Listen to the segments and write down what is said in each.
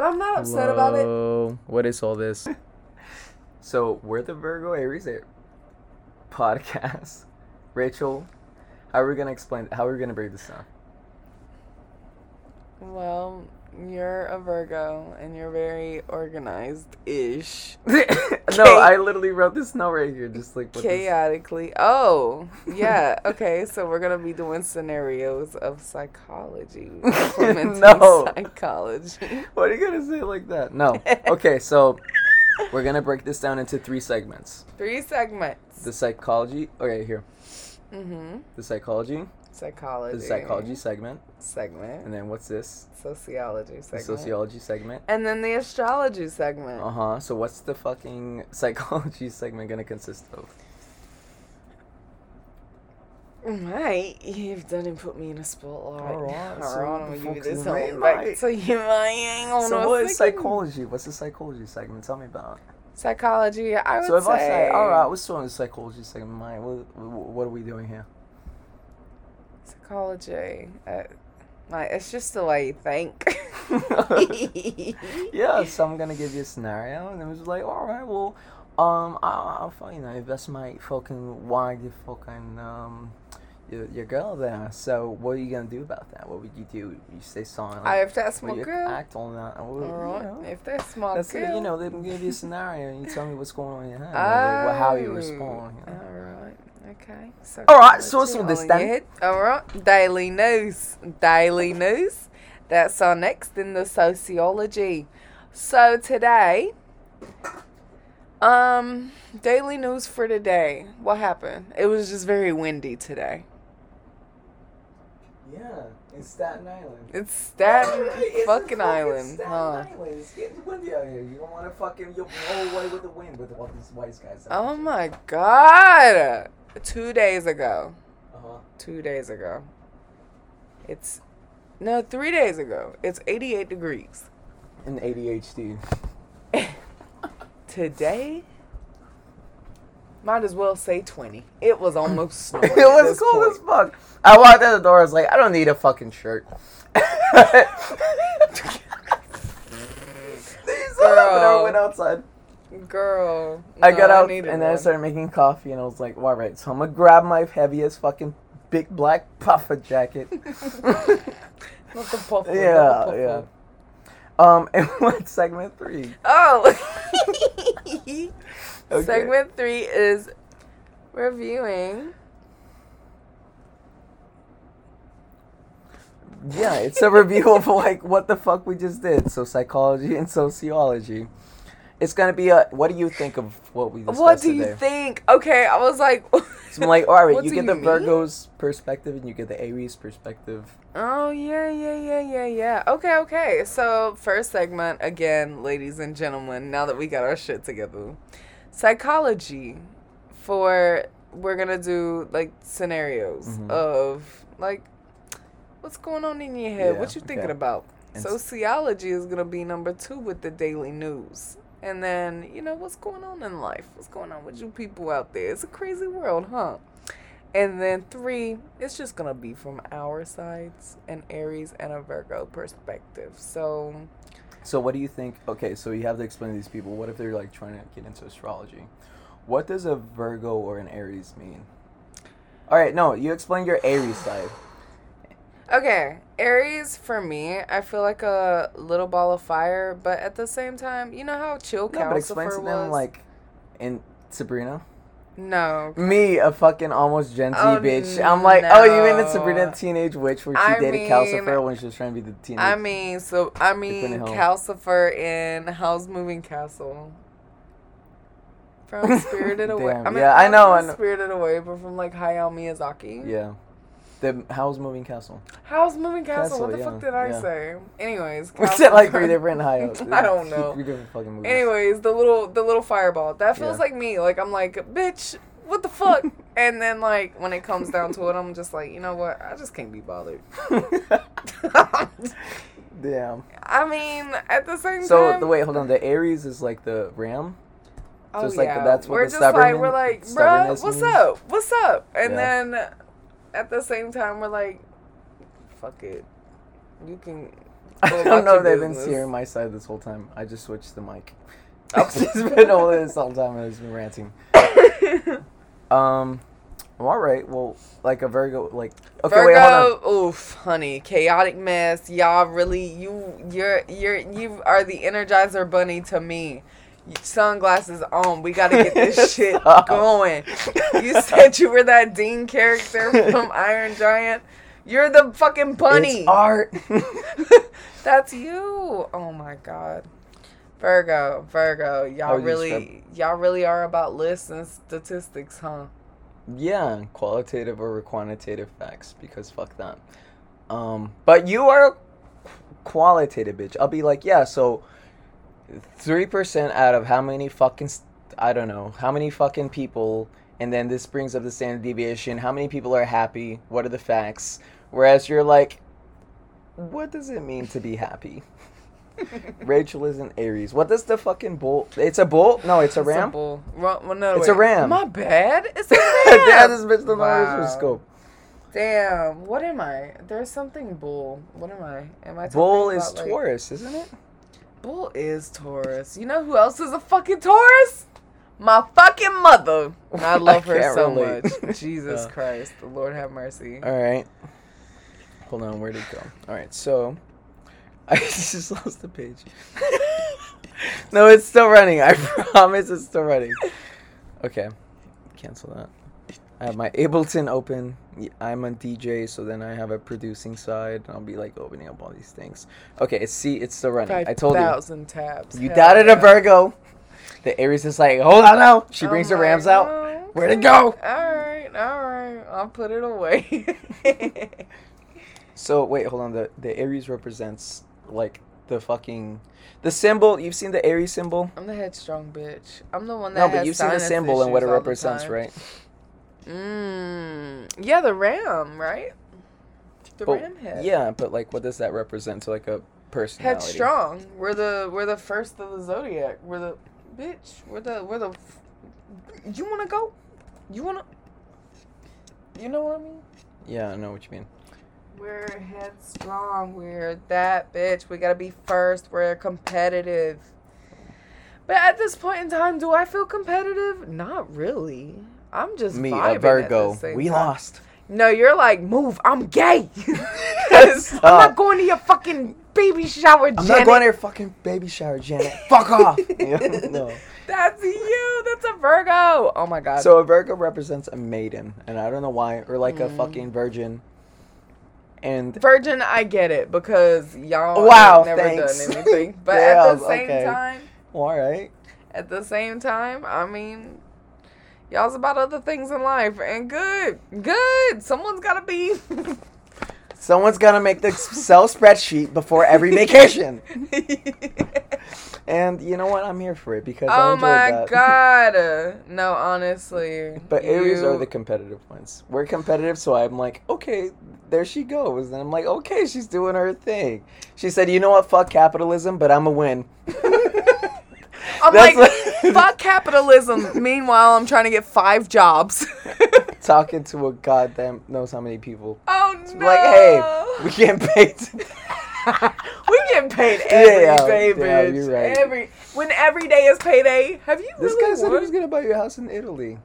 But I'm not upset about it. Whoa, What is all this? so we're the Virgo Aries Air podcast. Rachel, how are we gonna explain? How are we gonna break this down? Well, you're a Virgo and you're very organized ish. no, I literally wrote this note right here, just like what this- Chaotically. Oh, yeah. Okay, so we're going to be doing scenarios of psychology. implementing No. Psychology. What are you gonna say like that? No. Okay, so we're gonna break this down into three segments. Three segments. The psychology. Okay, here. mm-hmm. The psychology. Psychology. The psychology segment. segment. And then what's this? Sociology The segment. sociology segment. And then the astrology segment. Uh huh. So what's the fucking psychology segment gonna consist of? Mate, you've done and put me in a spotlight. So Alright, I'm the gonna give you this one back to you, mate. Hang on so what is psychology? What's the psychology segment? Tell me about. it. Psychology, I would So if say. I say, all right, what's doing the psychology segment? Mate, what, what are we doing here? Psychology. Uh, like, it's just the way you think. yeah, so I'm gonna give you a scenario, and it was like, all right, well, um, I, I'll you know, that's my fucking wine, your fucking um, your, your girl there. So what are you gonna do about that? What would you do? You stay silent. I have to ask my girl. act on that. Or, you know, if that's my that's it, girl. you know, they give you a scenario, and you tell me what's going on in your head, or, or how you Oh, respond. You know? Alright, okay. So Alright, so what's with this then? then? Alright, daily news. Daily news. That's our next in the sociology. So today, um, daily news for today. What happened? It was just very windy today. Yeah, in Staten Island. It's Staten It's fucking fucking Island, Staten huh? Island. It's getting windy out here. You don't want to fucking you'll blow away with the wind with all these white guys. Oh my god! Two days ago. Uh huh. Two days ago. It's no, three days ago. It's 88 degrees. And ADHD. Today, might as well say 20. It was almost snowing. it was cold as fuck. I walked out the door. I was like, I don't need a fucking shirt. These Girl. I went outside. Girl. I got out needed and then I started making coffee, and I was like, all right, so I'm gonna grab my heaviest fucking big black puffer jacket. Not the puffle, yeah, the yeah. Um, and what's segment three? Oh! Okay. Segment three is reviewing. Yeah, it's a review of like what the fuck we just did. So psychology and sociology. It's gonna be a. What do you think of what we discussed What do you today? think? Okay, I was like. So I'm like, all right, you get the mean? Virgo's perspective and you get the Aries perspective. Oh yeah, yeah, yeah, yeah, yeah. Okay, okay. So first segment again, ladies and gentlemen. Now that we got our shit together, psychology. For we're gonna do like scenarios Mhm. of like what's going on in your head. Yeah, what you thinking okay. about? And Sociology is gonna be number two with the daily news. And then, you know, what's going on in life? What's going on with you people out there? It's a crazy world, huh? And then three, it's just gonna be from our sides, an Aries and a Virgo perspective. So So what do you think? Okay, so you have to explain to these people. What if they're like trying to get into astrology? What does a Virgo or an Aries mean? All right, no, you explain your Aries side. Okay, Aries for me, I feel like a little ball of fire, but at the same time, you know how chill No, but explain Calcifer to was. them like in Sabrina. no, Me, a fucking almost Gen Z Oh, bitch. I'm like, oh, you mean it's no. Sabrina the Teenage Witch where she I dated mean- Calcifer when she was trying to be the teenage? I mean, so I mean. Calcifer in Howl's Moving Castle. From Spirited Away. Damn, I mean, yeah, I know, from I know. Spirited Away, but from like Hayao Miyazaki. yeah. The Howl's Moving Castle. How's Moving Castle? Castle, what the yeah, fuck did I yeah. say? Anyways, We said like three different Hayao. I don't know. Three different fucking movies. Anyways, the little the little fireball. That feels Yeah. like me. Like I'm like, bitch, what the fuck? and then like when it comes down to it, I'm just like, you know what? I just can't be bothered. Damn. I mean, at the same time So time. the wait, hold on. The Aries is like the ram. Oh, like yeah. that's what we're the just like we're like, bruh, stubbornness what's means? up? What's up? And Yeah. then at the same time, we're like, fuck it, you can I don't know if they've been hearing my side this whole time. I just switched the mic. I've just been holding this whole time and I've just been ranting. Um, all right. Well, like a Virgo, like okay, wait, hold on. Oof, honey, chaotic mess. Y'all really, you, you're, you're, you are the Energizer Bunny to me. Sunglasses on. We gotta get this shit going. You said you were that Dean character from Iron Giant. You're the fucking bunny. It's art. That's you. Oh my god. Virgo, Virgo, y'all Oh, really, y'all really are about lists and statistics, huh? yeah, qualitative or quantitative facts because fuck that. Um, but you are a qualitative bitch. I'll be like, yeah, so three percent out of how many fucking st- I don't know how many fucking people, and then this brings up the standard deviation. How many people are happy? What are the facts? Whereas you're like, what does it mean to be happy? Rachel is an Aries. What does the fucking bull? It's a bull? No, it's a It's ram. bull. Well, no, It's a ram. My bad. It's a ram. Dad, this bitch the Wow. scope. Damn. What am I? There's something bull. What am I? Am I? Bull is about, like- Taurus, isn't it? Bull is Taurus. You know who else is a fucking Taurus? My fucking mother. I love her so relate. much. Jesus Yeah. Christ. The Lord have mercy. All right. Hold on, where'd it go? All right, so I just lost the page. no, it's still running. I promise it's still running. Okay, cancel that. I have my Ableton open. I'm a DJ, so then I have a producing side. I'll be like opening up all these things. Okay, it's see, it's still running. I told you. 5,000 tabs. You Hell doubted a yeah. Virgo. The Aries is like, hold on now. She brings her rams like, out. "Oh, Where'd it go?" All right, all right. I'll put it away. So wait, hold on. The the Aries represents like the fucking the symbol. You've seen the Aries symbol? I'm the headstrong bitch. I'm the one that No, but you've seen the symbol and what it the represents, right? Mm, yeah, the ram, right? The But- ram head. Yeah, but like, what does that represent to like a personality? Headstrong. We're the we're the first of the zodiac. We're the bitch. We're the we're the. You wanna go? You wanna? You know what I mean? Yeah, I know what you mean. We're headstrong. We're that bitch. We gotta be first. We're competitive. But at this point in time, do I feel competitive? Not really. I'm just Me, a Virgo. At the same We time. lost. No, you're like, move. I'm gay. I'm not going to your fucking baby shower, Janet. I'm Janet. not going to your fucking baby shower, Janet. Fuck off. Yeah, no. That's you. That's a Virgo. Oh my god. So a Virgo represents a maiden, and I don't know why, or like a Mm. fucking virgin. And Virgin, I get it because y'all Wow, never thanks. done anything. But at the same okay. time, well, all right. at the same time, I mean, y'all's about other things in life, and good, good. Someone's gotta be. Someone's gonna make the Excel spreadsheet before every vacation. And you know what? I'm here for it because oh my god! No, honestly. But Aries are you- the competitive ones. We're competitive, so I'm like, okay, there she goes. And I'm like, okay, she's doing her thing. She said, you know what? Fuck capitalism, but I'm a win. I'm That's like, fuck capitalism. Meanwhile, I'm trying to get five jobs. Talking to a goddamn knows how many people. oh no! Like, hey, we getting paid. we get paid every Yeah, day, yeah, bitch. you're right. Every when every day is payday. Have you this really guy said he was gonna buy you a house in Italy.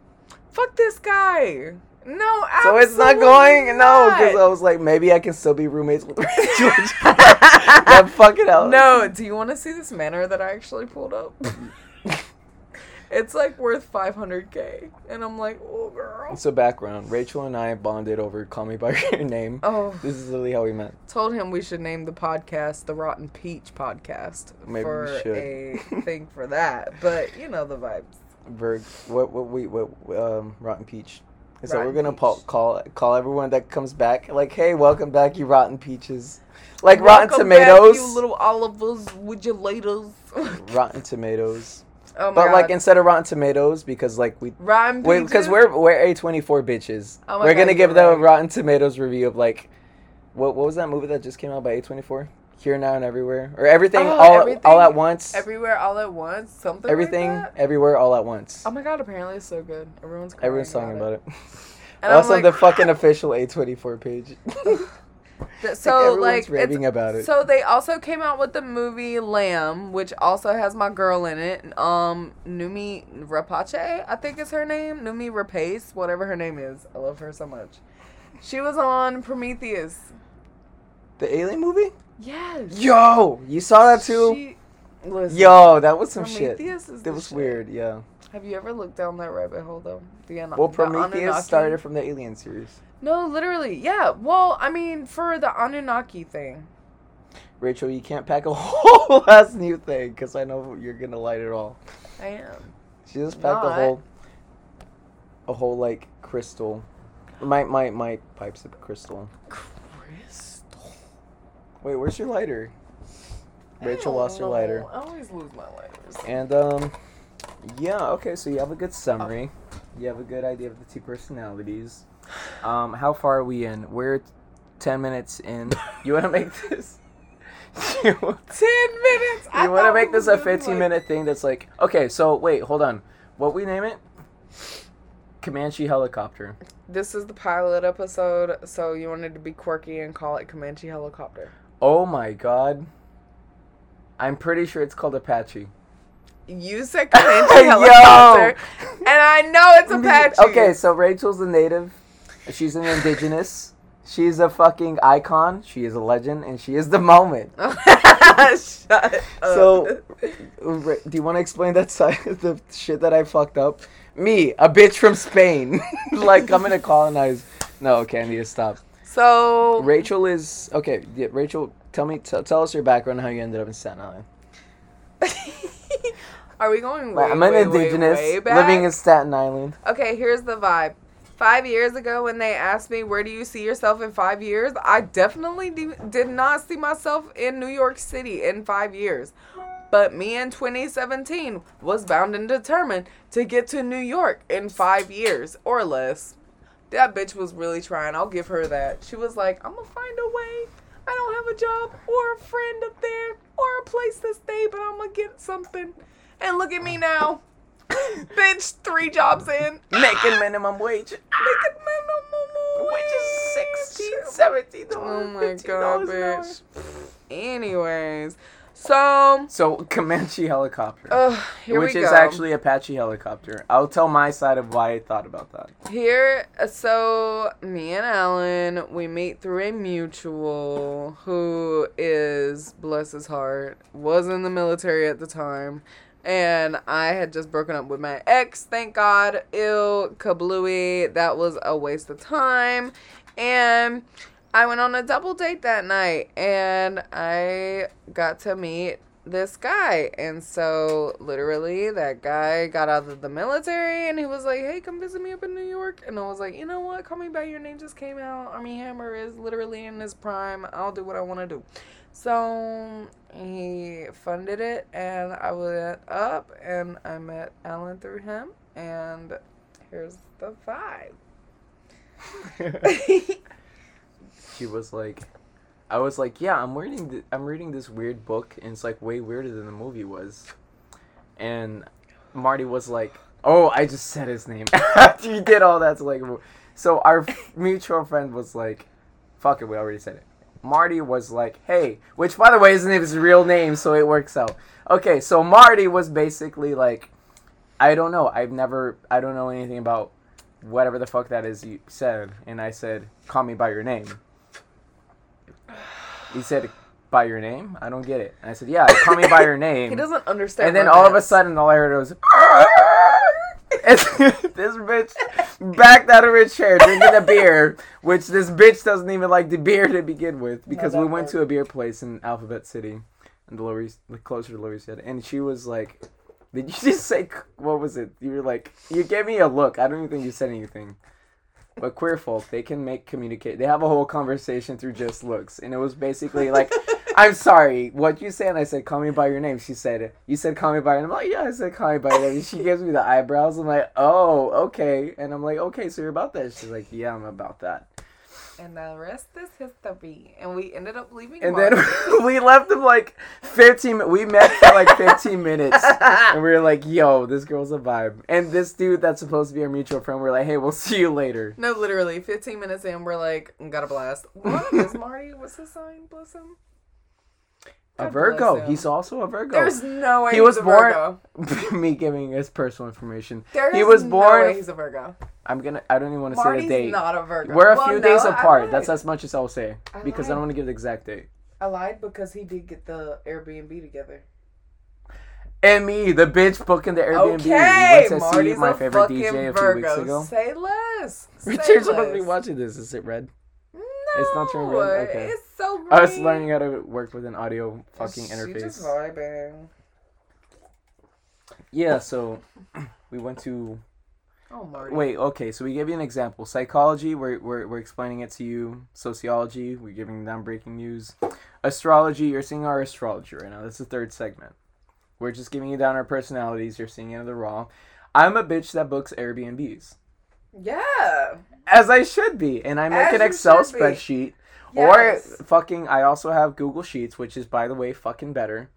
Fuck this guy. No, So it's not going? No, because. I was like, maybe I can still be roommates with George. That fucking hell. No, do you want to see this manner that I actually pulled up? It's like worth 500k, and I'm like, oh girl. So background: Rachel and I bonded over "Call Me by Your Name." Oh, This is literally how we met. told him we should name the podcast the Rotten Peach Podcast Maybe we for should. a thing for that. But you know the vibes. Verg, what what we what um Rotten Peach. Is that we're gonna Peach. call, call everyone that comes back like, hey, welcome back, you Rotten Peaches, like Rotten Welcome back, Tomatoes, you little Olivers, would you laters? Rotten Tomatoes. Oh But god. like instead of Rotten Tomatoes, because like we Rotten wait because we're we're a twenty four bitches. Oh we're God, gonna give you're the. Rotten Tomatoes review of like, what what was that movie that just came out by a twenty four? Here now and everywhere, or everything Oh, all Everything, all at once. Everywhere, all at once. Something. everything Like that? everywhere all at once. Oh my god! Apparently, it's so good. Everyone's Everyone's talking about it. And I'm also, like, the fucking official A24 page. So everyone's like, raving about it. so they also came out with the movie Lamb, which also has my girl in it. Um, Noomi Rapace, I think is her name. Noomi Rapace, whatever her name is. I love her so much. She was on Prometheus. The Alien movie? Yes. Yo, you saw that too? She, listen, Yo, that was some shit. Prometheus is That was shit. weird, yeah. Have you ever looked down that rabbit hole though? The, Well, Prometheus started from the Alien series. No, literally, yeah. Well, I mean, for the Anunnaki thing. Rachel, you can't pack a whole ass new thing because I know you're gonna light it all. I am. She just packed a whole, a whole like crystal. My my my pipes of crystal. Crystal. Wait, where's your lighter? Rachel lost her lighter. I always lose my lighters. And um, yeah. Okay, so you have a good summary. You have a good idea of the two personalities. Um, how far are we in? We're ten minutes in. You want to make this? you Ten minutes. I you want to thought make we this a was doing, 15 like- minute thing that's like okay so wait hold on what we name it comanche helicopter This is the pilot episode, so you wanted to be quirky and call it Comanche Helicopter. oh my god i'm pretty sure it's called apache You said Comanche Yo! Helicopter, and I know it's Apache. okay so rachel's a native she's an indigenous she's a fucking icon she is a legend and she is the moment. So, do you want to explain that side of the shit that I fucked up? Me, a bitch from Spain, like coming to colonize. No, okay, I need to stop. so Rachel is okay. Yeah, Rachel, tell me, t- tell us your background, how you ended up in Staten Island. Are we going way, I'm an way, indigenous way living in Staten Island. Okay, here's the vibe. Five years ago, when they asked me, Where do you see yourself in five years? I definitely do, did not see myself in New York City in five years. But me in 2017 was bound and determined to get to New York in five years or less. That bitch was really trying. I'll give her that. She was like, I'm gonna find a way. I don't have a job or a friend up there or a place to stay, but I'm gonna get something. And look at me now. bitch, three jobs in. Making minimum wage. Making minimum Which is wage. 16 17 Oh my god, $15 an hour. bitch. Anyways, so So, Comanche helicopter. uh, here which is go. actually Apache helicopter. I'll tell my side of why I thought about that. Here, so me and Alan, we meet through a mutual who is, bless his heart, was in the military at the time. And I had just broken up with my ex, thank God. Ill, kablooey. That was a waste of time. And I went on a double date that night and I got to meet this guy. And so, literally, that guy got out of the military and he was like, hey, come visit me up in New York. And I was like, you know what? Call Me By Your Name just came out. Armie Hammer is literally in his prime. I'll do what I want to do. So, he funded it and I went up and I met Alan through him. And here's the vibe. she was like I was like, "Yeah, I'm reading th- I'm reading this weird book and it's like way weirder than the movie was." And Marty was like, "Oh, I just said his name." After you did all that to like so our mutual friend was like, "Fuck it, we already said it." Marty was like, "Hey," which by the way isn't his real name, so it works out. Okay, so Marty was basically like, "I don't know. I've never I don't know anything about whatever the fuck that is you said." And I said, "Call me by your name." He said, "By your name? I don't get it." And I said, "Yeah, call me by your name." He doesn't understand. and then all of a sudden, all I heard was, and this bitch backed out of her chair drinking a beer, which this bitch doesn't even like the beer to begin with because that we went to a beer place in Alphabet City, and the Lower East, closer to Lower East Side, and she was like. Did you just say what was it? You were like you gave me a look. I don't even think you said anything. But queer folk, they can make communicate. They have a whole conversation through just looks, and it was basically like, "I'm sorry, what you said?" And I said, "Call me by your name." She said, "You said call me by your name." I'm like, "Yeah, I said call me by your name." She gives me the eyebrows. I'm like, "Oh, okay." And I'm like, "Okay, so you're about that?" She's like, "Yeah, I'm about that." And the rest is history. And we ended up leaving. And then we left him like 15 mi- We met for like 15 minutes. And we were like, yo, this girl's a vibe. And this dude that's supposed to be our mutual friend, we're like, hey, we'll see you later. No, literally, 15 minutes in, we're like, got a blast. What is Marty? What's his sign? Bless him. A Virgo. He's also a Virgo. There's no way He he's was a born- Virgo. Me giving his personal information. There he is was no born. way he's a Virgo. I'm gonna. I don't even want to say the date. not a Virgo. We're a Well, few no, days apart. That's as much as I'll say I because I don't want to give the exact date. I lied because he did get the Airbnb together. And me, the bitch booking the Airbnb. Okay, Marty's see my a favorite fucking DJ a few Virgo. weeks ago. Say less. Say Richard's supposed to be watching this. Is it red? It's not turned red? Okay. It's so great. I was learning how to work with an audio fucking She just interface. vibing. Yeah, so we went to. Oh, Marty. Wait, okay, so we gave you an example. Psychology, we're, we're, we're explaining it to you. Sociology, we're giving them breaking news. Astrology, you're seeing our astrology right now. That's the third segment. We're just giving you down our personalities. You're seeing it in the raw. I'm a bitch that books Airbnbs. Yeah. As I should be. And I make As an Excel spreadsheet. Yes. Or fucking, I also have Google Sheets, which is, by the way, fucking better.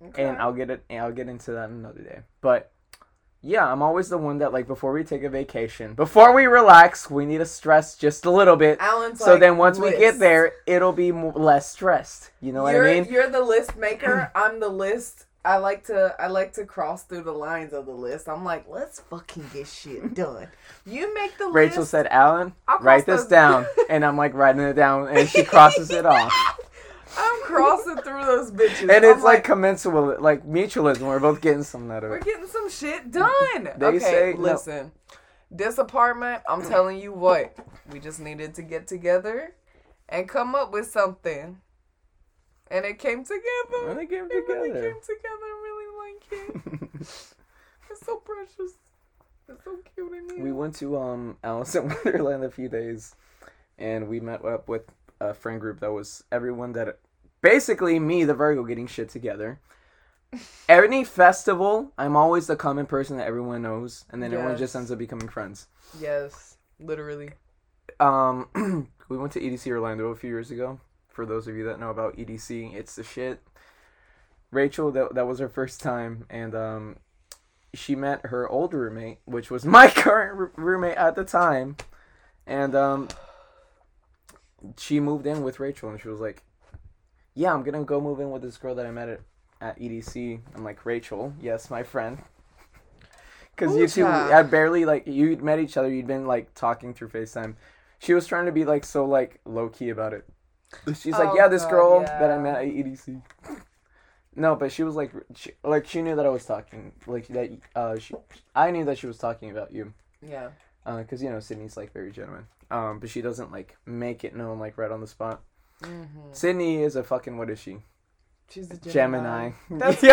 Okay. and I'll get it. I'll get into that another day. But yeah, I'm always the one that like before we take a vacation, before we relax, we need to stress just a little bit. Alan's So like, then once we get there, it'll be mo- less stressed. You know what you're, I mean? You're the list maker. I'm the list. I like to I like to cross through the lines of the list. I'm like, let's fucking get shit done. You make the Rachel list. Rachel said, "Alan, I'll write this those- down," and I'm like writing it down, and she crosses it off. I'm crossing through those bitches. And it's I'm like commensurate, like mutualism. We're both getting something out of we're getting some shit done. They okay, say no. listen. This apartment, I'm telling you what, we just needed to get together and come up with something. And it came together. And it came together. It really came together. I really like it. It's so precious. It's so cute in here. we went to um Alice in Wonderland a few days, and we met up with a friend group that was everyone that basically me, the Virgo, getting shit together. Any festival, I'm always the common person that everyone knows, and then everyone just ends up becoming friends. Yes, literally. Um, we went to EDC Orlando a few years ago. For those of you that know about EDC, it's the shit. Rachel, that that was her first time, and um, she met her old roommate, which was my current r- roommate at the time, and um, she moved in with Rachel, and she was like, "Yeah, I'm gonna go move in with this girl that I met at, at EDC." I'm like, "Rachel, yes, my friend." Because you two had barely like you'd met each other, you'd been like talking through FaceTime. She was trying to be like so like low key about it. She's like, Oh, "Yeah, this God, girl that I met at EDC." No, but she was like, she, like she knew that I was talking, like that. Uh, she, I knew that she was talking about you, Yeah. because you know Sydney's like very genuine. Um, but she doesn't like make it known like right on the spot. Mm-hmm. Sydney is a fucking what is she? She's a Gemini. Gemini. That's Yo,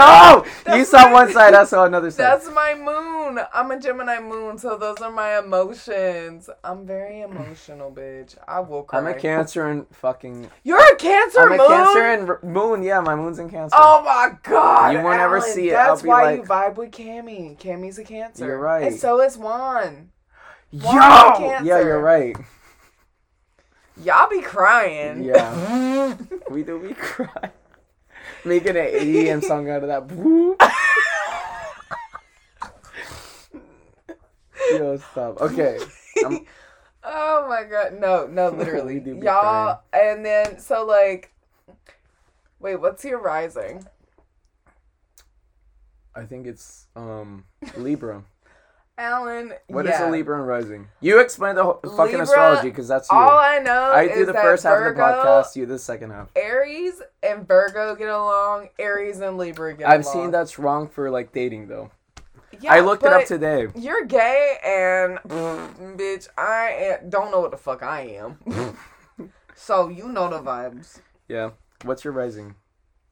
my- you saw my- one side, I saw another side. That's my moon. I'm a Gemini moon, so those are my emotions. I'm very emotional, bitch. I will cry. I'm a Cancer and fucking. You're a Cancer I'm a. Cancer and r- Moon. Yeah, my Moon's in Cancer. Oh my god! You won't ever see it. That's I'll be why like- you vibe with Cammy. Cammy's a Cancer. You're right. And so is Juan. Yo, yeah, you're right. Y'all be crying. Yeah, we do. We cry. Making an EDM song out of that. Yo, stop. Okay. I'm- Oh my god. No, no, literally. Do Y'all and then so like Wait, what's your rising? I think it's um Libra. Alan. What is yeah. a Libra and rising? You explain the whole fucking Libra, astrology because that's you. All I know I is do the first half Virgo, of the podcast. You the second half. Aries and Virgo get along. Aries and Libra get along. I've along. seen that's wrong for like dating though. Yeah, I looked it up today. You're gay and bitch, I am, don't know what the fuck I am. so you know the vibes. Yeah. What's your rising?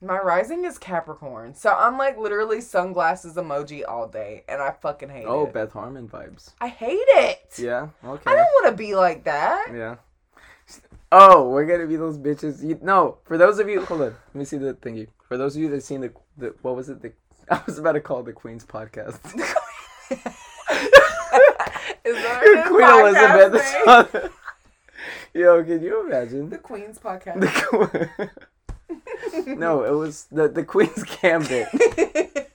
My rising is Capricorn, so I'm like literally sunglasses emoji all day, and I fucking hate Oh, it. Oh, Beth Harmon vibes. I hate it. Yeah. Okay. I don't want to be like that. Yeah. Oh, we're gonna be those bitches. You, no, for those of you, hold on. Let me see the thingy. For those of you that seen the, the what was it? The I was about to call it the Queen's podcast. Is that Queen podcast Elizabeth. Yo, can you imagine? The Queen's podcast. The no, it was the the Queen's Gambit.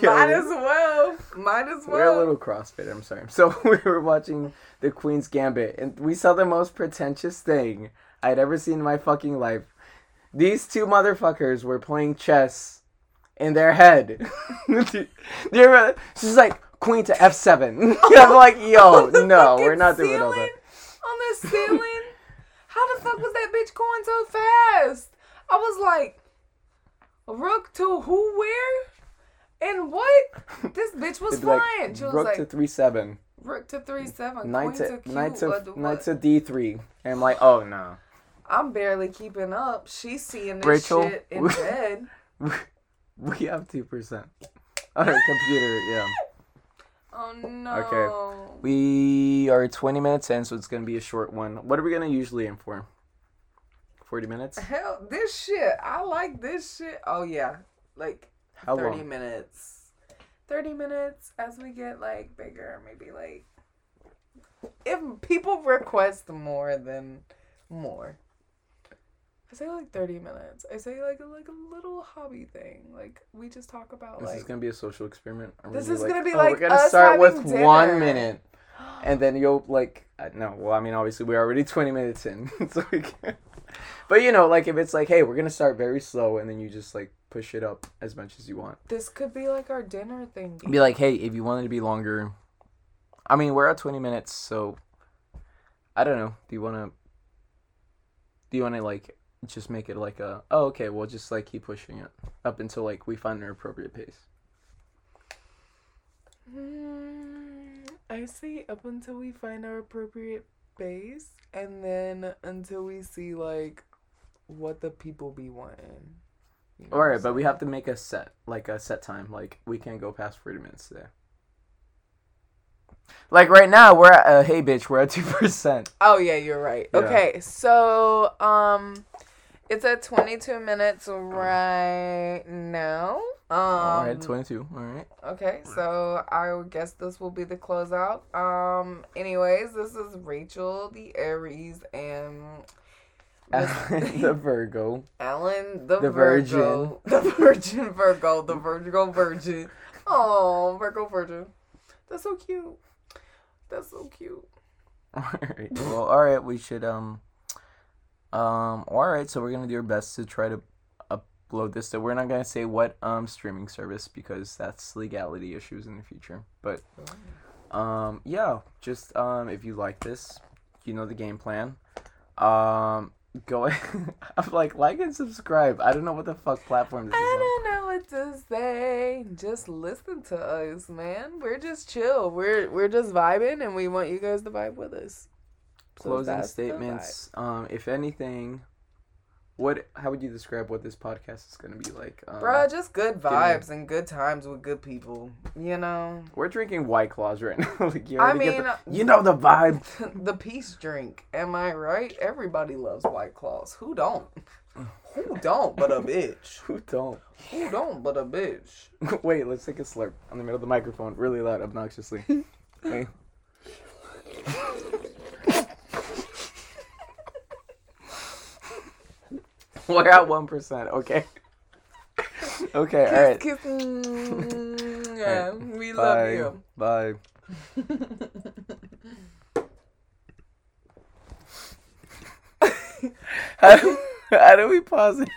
Yo, Might as well. Might as well. We're a little CrossFit. I'm sorry. So we were watching the Queen's Gambit, and we saw the most pretentious thing I'd ever seen in my fucking life. These two motherfuckers were playing chess in their head. Remember? She's like Queen to F7. I'm like, yo, no, we're not doing all that. On the ceiling? How the fuck was that bitch going so fast? I was like, Rook to who, where? And what? This bitch was It'd like, flying. she was Rook like, to three seven, Rook to 3 7. knight to, to knight to knight to D three, and I'm like, oh no. I'm barely keeping up. She's seeing this Rachel, shit in we- bed. We have two percent on her computer. Yeah. Oh no. We are 20 minutes in, so it's gonna be a short one. What are we gonna usually aim for? 40 minutes? Hell, this shit. I like this shit. Oh yeah, like How 30 long? minutes. 30 minutes as we get like bigger, maybe like if people request more than more. I say like 30 minutes. I say like a, like a little hobby thing. Like we just talk about This like is gonna be a social experiment. I'm This is gonna be "Oh, like we're gonna start with having one minute, and then you'll like no. Well, I mean, obviously we're already 20 minutes in, so we can. But you know, like if it's like, hey, we're gonna start very slow, and then you just like push it up as much as you want. this could be like our dinner thing. Be like, hey, if you wanted to be longer, I mean, we're at 20 minutes, so I don't know. Do you want to? Do you want to like just make it like a? Oh, okay. We'll just like keep pushing it up until like we find an appropriate pace. Mm, I say up until we find our appropriate pace and then until we see like what the people be wanting. You know All right, but we have to make a set, like a set time. Like we can't go past 40 minutes today. Like right now, we're at uh, hey bitch, we're at two percent. Oh yeah, you're right. Yeah. Okay, so um, it's at 22 minutes right now. Um, All right, 22. All right. Okay, so I guess this will be the closeout. Um, anyways, this is Rachel, the Aries, and the Virgo. Alan, the, The Virgo, the Virgin Virgo, the Virgo Virgin. Oh, Virgo Virgin. That's so cute. That's so cute. All right. Well, all right. We should um um. All right. So we're gonna do our best to try to upload this. So we're not gonna say what um streaming service because that's legality issues in the future. But um yeah, just um if you like this, you know the game plan. Um. Go I'm like like and subscribe. I don't know what the fuck platform this is. I don't know what to say. Just listen to us, man. We're just chill. We're we're just vibing, and we want you guys to vibe with us. So Closing vibe. statements. Um, if anything, what? How would you describe what this podcast is gonna be like? Um, Bruh, just good vibes and good times with good people. You know, We're drinking White Claws right now. like, you I mean, the- you know the vibe. the peace drink. Am I right? Everybody loves White Claws. Who don't? Who don't but a bitch? Who don't? Who don't but a bitch? Wait, let's take a slurp on the middle of the microphone, really loud, obnoxiously. We're at one percent. Okay. Okay. All right. Kiss, kiss. mm, Yeah, we Bye. love you. Bye. how, do, how do we pause it?